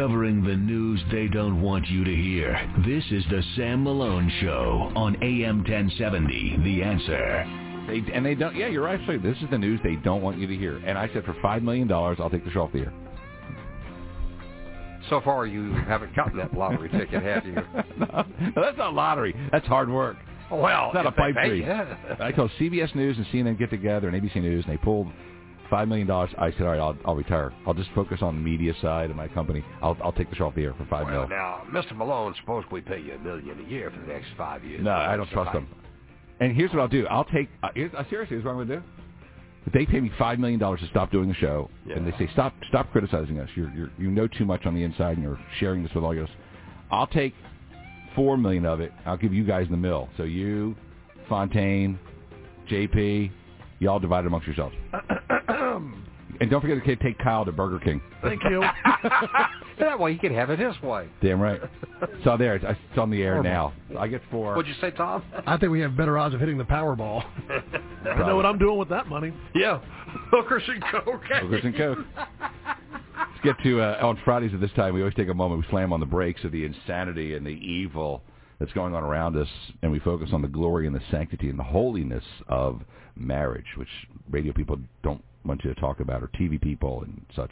covering the news they don't want you to hear. This is the Sam Malone Show on AM 1070. The Answer. They, and they don't. Yeah, you're right. Actually, this is the news they don't want you to hear. And I said for five million dollars, I'll take the show off the air. So far, you haven't gotten that lottery ticket, have you? no, that's not lottery. That's hard work. Well, it's not a pipe dream. I told CBS News and CNN get together and ABC News, and they pulled five million dollars. I said, all right, I'll, I'll retire. I'll just focus on the media side of my company. I'll, I'll take the show off the air for five well, million. now, Mr. Malone, suppose we pay you a million a year for the next five years. No, I don't trust them. And here's what I'll do. I'll take. Uh, here's, uh, seriously, here's what I'm going to do. If they pay me five million dollars to stop doing the show, Yeah. and they say stop, stop criticizing us. You're, you're, you know too much on the inside, and you're sharing this with all of us. I'll take four million of it. I'll give you guys the mill. So you, Fontaine, JP, y'all divide it amongst yourselves. and don't forget to take Kyle to Burger King. Thank you. that way he can have it his way. Damn right. So there, it's, it's on the air Horrible. now. I get four. What'd you say, Tom? I think we have better odds of hitting the Powerball. I know what I'm doing with that money. Yeah, hookers and coke. Hookers and Coke. Let's get to uh, on Fridays at this time. We always take a moment. We slam on the brakes of the insanity and the evil that's going on around us, and we focus on the glory and the sanctity and the holiness of marriage, which radio people don't want you to talk about, or TV people and such.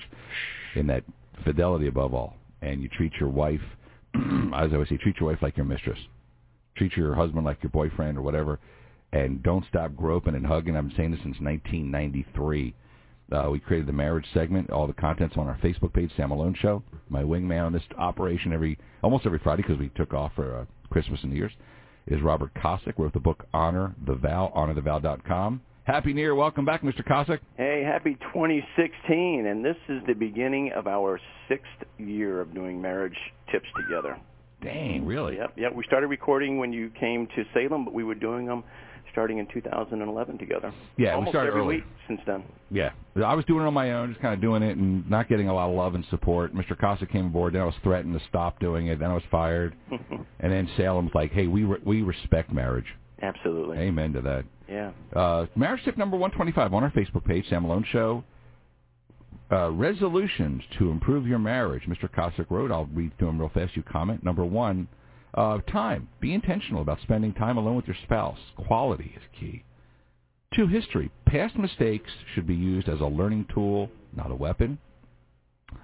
In that fidelity above all, and you treat your wife, as I always say, treat your wife like your mistress. Treat your husband like your boyfriend or whatever, and don't stop groping and hugging. I've been saying this since 1993. Uh, we created the marriage segment. All the content's on our Facebook page, Sam Malone Show. My wingman on this operation every almost every Friday because we took off for Christmas and New Year's is Robert Cossack. Wrote the book Honor the Vow, honorthevow.com. Happy New Year. Welcome back, Mr. Cossack. Hey, happy 2016, and this is the beginning of our sixth year of doing marriage tips together. Dang, really? Yep, yep. We started recording when you came to Salem, but we were doing them starting in 2011 together. Yeah, we Almost started every early. week since then. Yeah, I was doing it on my own, just kind of doing it and not getting a lot of love and support. Mr. Cossack came aboard. Then I was threatened to stop doing it. Then I was fired. and then Salem's like, "Hey, we re- we respect marriage." Absolutely. Amen to that. Yeah. Uh, marriage tip number 125 on our Facebook page, Sam Malone Show. Uh, resolutions to improve your marriage. Mr. Cossack wrote, I'll read through them real fast. You comment. Number one, uh, time. Be intentional about spending time alone with your spouse. Quality is key. Two, history. Past mistakes should be used as a learning tool, not a weapon.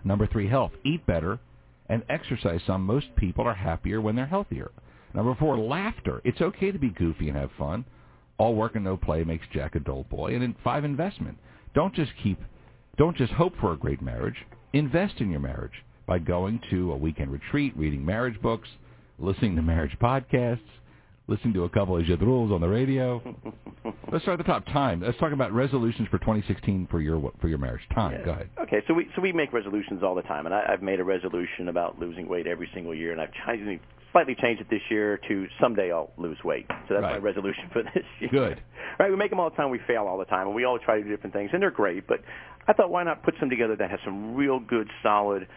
Number three, health. Eat better and exercise some. Most people are happier when they're healthier. Number four, laughter. It's okay to be goofy and have fun. All work and no play makes Jack a dull boy. And then five, investment. Don't just keep, don't just hope for a great marriage. Invest in your marriage by going to a weekend retreat, reading marriage books, listening to marriage podcasts, listening to a couple of Jadruls on the radio. Let's start at the top. Time. Let's talk about resolutions for 2016 for your for your marriage. Time. Go ahead. Okay, so we so we make resolutions all the time, and I, I've made a resolution about losing weight every single year, and I've slightly changed it this year to someday I'll lose weight. So that's my resolution for this year. Good. Right, we make them all the time. We fail all the time, and we all try to do different things, and they're great. But I thought, why not put some together that has some real good, solid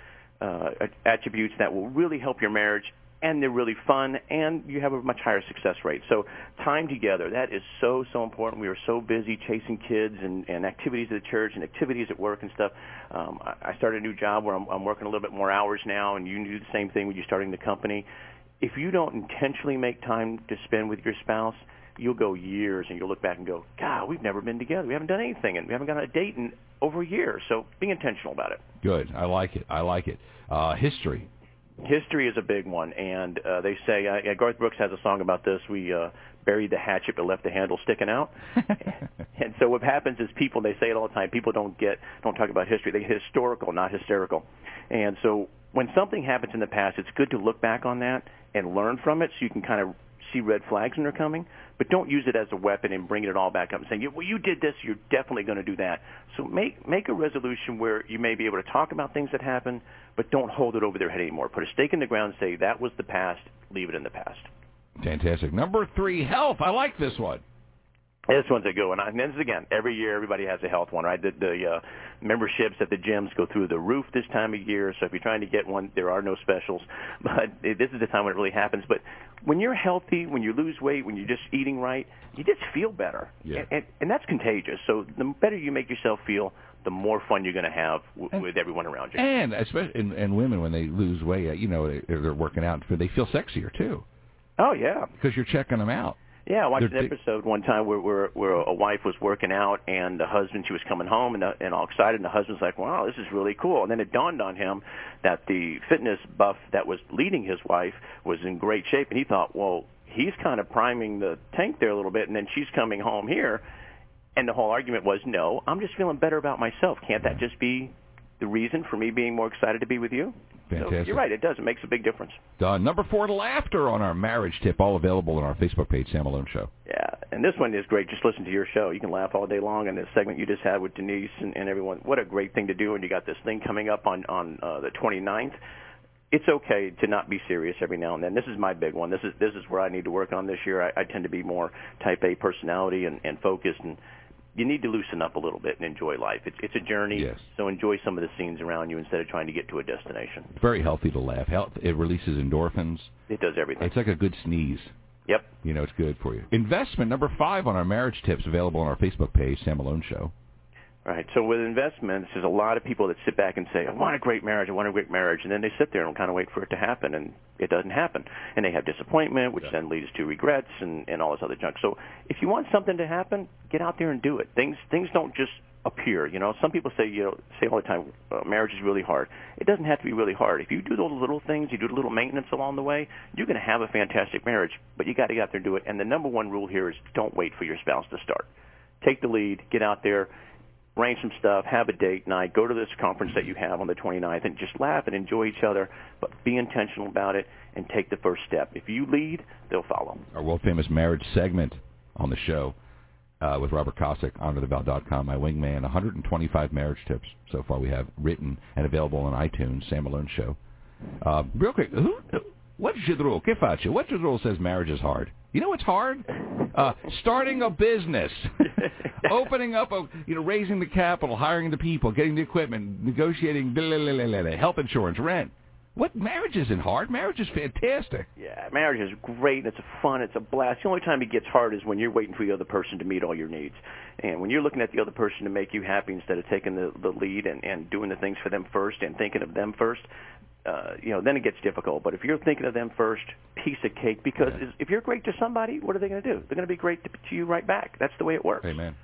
uh, attributes that will really help your marriage, and they're really fun, and you have a much higher success rate. So time together, that is so so important. We are so busy chasing kids and, and activities at the church and activities at work and stuff. Um, I, I started a new job where I'm, I'm working a little bit more hours now, and you do the same thing when you're starting the company. If you don't intentionally make time to spend with your spouse, you'll go years and you'll look back and go, God, we've never been together. We haven't done anything, and we haven't gone on a date in over a year. So be intentional about it. Good. I like it. I like it. Uh, history. History is a big one, and uh, they say uh, Garth Brooks has a song about this. We uh, buried the hatchet but left the handle sticking out. and so what happens is people they say it all the time. People don't get don't talk about history. They get historical, not hysterical. And so when something happens in the past, it's good to look back on that and learn from it, so you can kind of see red flags when they're coming. But don't use it as a weapon and bring it all back up and saying, "Well, you did this. You're definitely going to do that." So make make a resolution where you may be able to talk about things that happened, but don't hold it over their head anymore. Put a stake in the ground and say that was the past. Leave it in the past. Fantastic. Number three, health. I like this one. This one's a good one. And this is again every year. Everybody has a health one, right? The, the uh, memberships at the gyms go through the roof this time of year. So if you're trying to get one, there are no specials. But this is the time when it really happens. But when you're healthy, when you lose weight, when you're just eating right, you just feel better, Yeah. and, and, and that's contagious. So the better you make yourself feel, the more fun you're going to have w- And- with everyone around you. And especially and, and women when they lose weight, you know, they, they're working out, they feel sexier too oh yeah. because you're checking them out. Yeah, I watched They're an episode one time where, where where a wife was working out and the husband she was coming home and the, and all excited and the husband's like, "Wow, this is really cool." And then it dawned on him that the fitness buff that was leading his wife was in great shape and he thought, "Well, he's kind of priming the tank there a little bit and then she's coming home here." And the whole argument was, "No, I'm just feeling better about myself. Can't that just be the reason for me being more excited to be with you?" So you're right, it does. It makes a big difference. Done. Number four, laughter on our marriage tip, all available on our Facebook page, Sam Malone Show. Yeah, and this one is great. Just listen to your show. You can laugh all day long. And this segment you just had with Denise and, and everyone, what a great thing to do. And you got this thing coming up on on uh, the 29th. It's okay to not be serious every now and then. This is my big one. This is this is where I need to work on this year. I, I tend to be more Type A personality and, and focused, and you need to loosen up a little bit and enjoy life. It's it's a journey. Yes. So enjoy some of the scenes around you instead of trying to get to a destination. It's very healthy to laugh. Health, it releases endorphins. It does everything. It's like a good sneeze. Yep. You know, it's good for you. Investment number five on our marriage tips, available on our Facebook page, Sam Malone Show. Right. So with investments, there's a lot of people that sit back and say, "I want a great marriage. I want a great marriage," and then they sit there and kind of wait for it to happen, and it doesn't happen, and they have disappointment, which then leads to regrets and and all this other junk. So if you want something to happen, get out there and do it. Things things don't just appear. You know, some people say you know say all the time, uh, marriage is really hard. It doesn't have to be really hard. If you do those little things, you do the little maintenance along the way, you're going to have a fantastic marriage. But you got to get out there and do it. And the number one rule here is don't wait for your spouse to start. Take the lead. Get out there arrange some stuff, have a date night, go to this conference that you have on the 29th, and just laugh and enjoy each other, but be intentional about it and take the first step. If you lead, they'll follow. Our world famous marriage segment on the show uh, with Robert Cossack, honorthevow.com, my wingman. 125 marriage tips so far we have written and available on iTunes, Sam Malone Show. Uh, real quick, who, what's Jidrul? Que facha? What Jidrul says marriage is hard? You know what's hard? Uh, starting a business, opening up a, you know, raising the capital, hiring the people, getting the equipment, negotiating blah, blah, blah, health insurance, rent. What marriage isn't hard? Marriage is fantastic. Yeah, marriage is great. and It's a fun. It's a blast. The only time it gets hard is when you're waiting for the other person to meet all your needs, and when you're looking at the other person to make you happy instead of taking the the lead and and doing the things for them first and thinking of them first. Uh, you know, then it gets difficult. But if you're thinking of them first, piece of cake. Because Yeah. if you're great to somebody, what are they going to do? They're going to be great to, to you right back. That's the way it works. Amen.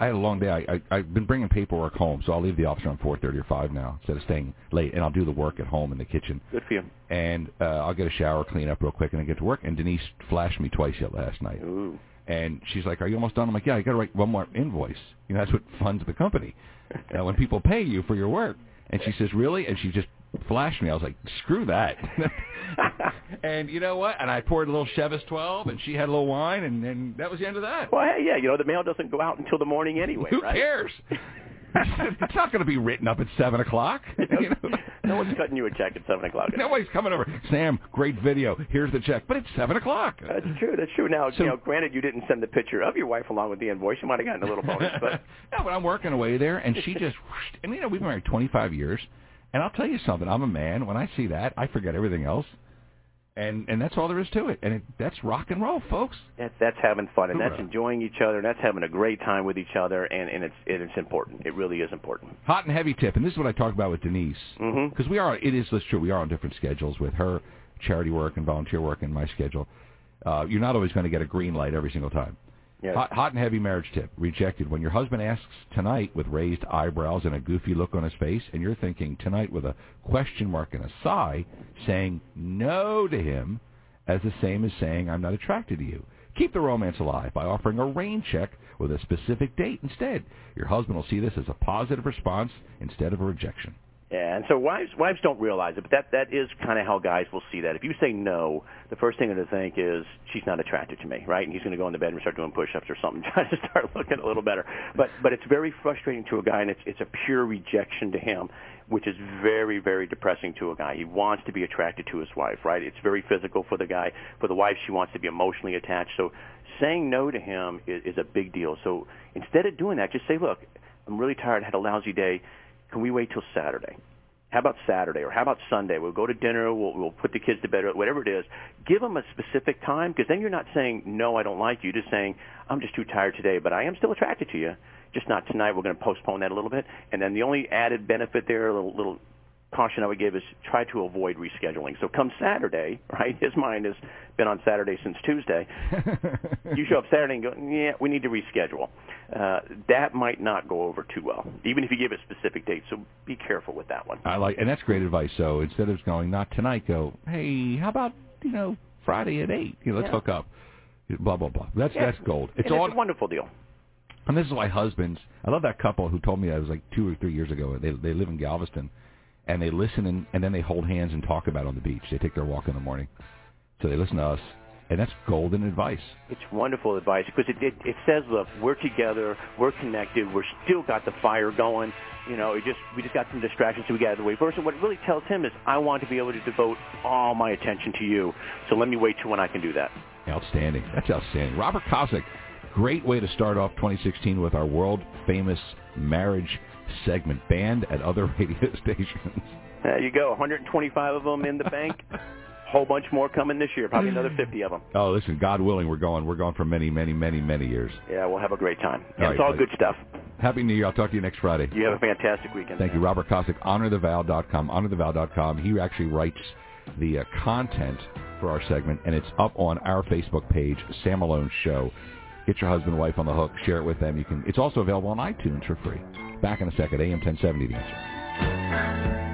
I had a long day. I, I I've been bringing paperwork home, so I'll leave the office around four thirty or five now instead of staying late, and I'll do the work at home in the kitchen. Good for you. And uh, I'll get a shower, clean up real quick, and then get to work. And Denise flashed me twice yet last night, Ooh. and she's like, "Are you almost done?" I'm like, "Yeah, I got to write one more invoice. You know, that's what funds the company uh, when people pay you for your work." And she says, "Really?" And she just flashed me. I was like, "Screw that." and you know what? And I poured a little Chivas 12, and she had a little wine, and, and that was the end of that. Well, hey, yeah, you know, the mail doesn't go out until the morning anyway, Who right? cares? it's not going to be written up at seven o'clock. You know? no one's cutting you a check at seven o'clock. Nobody's coming over. Sam, great video. Here's the check, but it's seven o'clock. That's true. That's true. Now, So- you know, granted, you didn't send the picture of your wife along with the invoice. You might have gotten a little bonus, but no, but I'm working away there, and she just, whooshed. and you know, we've been married 25 years, and I'll tell you something. I'm a man. When I see that, I forget everything else, and and that's all there is to it. And it, that's rock and roll, folks. that's that's having fun and that's enjoying each other and that's having a great time with each other and and it's it's important. It really is important. Hot and heavy tip, and this is what I talk about with Denise, Mhm. because we are. It is that's true. We are on different schedules with her charity work and volunteer work and my schedule. Uh, you're not always going to get a green light every single time. Yeah. Hot, hot and heavy marriage tip. Rejected. When your husband asks tonight with raised eyebrows and a goofy look on his face, and you're thinking tonight with a question mark and a sigh, saying no to him as the same as saying I'm not attracted to you. Keep the romance alive by offering a rain check with a specific date instead. Your husband will see this as a positive response instead of a rejection. And so wives wives don't realize it, but that that is kind of how guys will see that. If you say no, the first thing they're to think is she's not attracted to me, right? And he's going to go in the bedroom and start doing push-ups or something, trying to start looking a little better. But but it's very frustrating to a guy, and it's it's a pure rejection to him, which is very very depressing to a guy. He wants to be attracted to his wife, right? It's very physical for the guy. For the wife, she wants to be emotionally attached. So saying no to him is, is a big deal. So instead of doing that, just say, look, I'm really tired. Had a lousy day can we wait till Saturday? How about Saturday or how about Sunday? We'll go to dinner. We'll, we'll put the kids to bed, whatever it is. Give them a specific time because then you're not saying, no, I don't like you. Just saying, I'm just too tired today, but I am still attracted to you. Just not tonight. We're going to postpone that a little bit. And then the only added benefit there, a little, little caution I would give is try to avoid rescheduling. So come Saturday, right? His mind has been on Saturday since Tuesday. you show up Saturday and go, yeah, we need to reschedule. Uh, that might not go over too well, even if you give a specific date. So be careful with that one. I like, and that's great advice. So instead of going not tonight, go, hey, how about you know Friday at eight? You know, let's Yeah. hook up. Blah blah blah. That's Yeah. that's gold. It's all a wonderful deal. And this is why husbands. I love that couple who told me that was like two or three years ago. They they live in Galveston, and they listen and, and then they hold hands and talk about it on the beach. They take their walk in the morning, so they listen to us, and that's golden advice. It's wonderful advice because it, it it says, look, we're together, we're connected, we're still got the fire going. You know, it just we just got some distractions, so we got out of the way first. And what it really tells him is, I want to be able to devote all my attention to you. So let me wait till when I can do that. Outstanding. That's outstanding. Robert Cossack, great way to start off 2016 with our world famous marriage segment, banned at other radio stations. There you go, 125 of them in the bank. Whole bunch more coming this year, probably another 50 of them. Oh, listen, God willing, we're going. We're going for many, many, many, many years. Yeah, we'll have a great time. All right, it's all buddy. good stuff. Happy New Year. I'll talk to you next Friday. You have a fantastic weekend. Thank you, Robert Cossack. HonorTheVow.com. HonorTheVow.com. He actually writes the uh, content for our segment, and it's up on our Facebook page, Sam Malone Show. Get your husband and wife on the hook. Share it with them. You can. It's also available on iTunes for free. Back in a second. AM 1070, The Answer.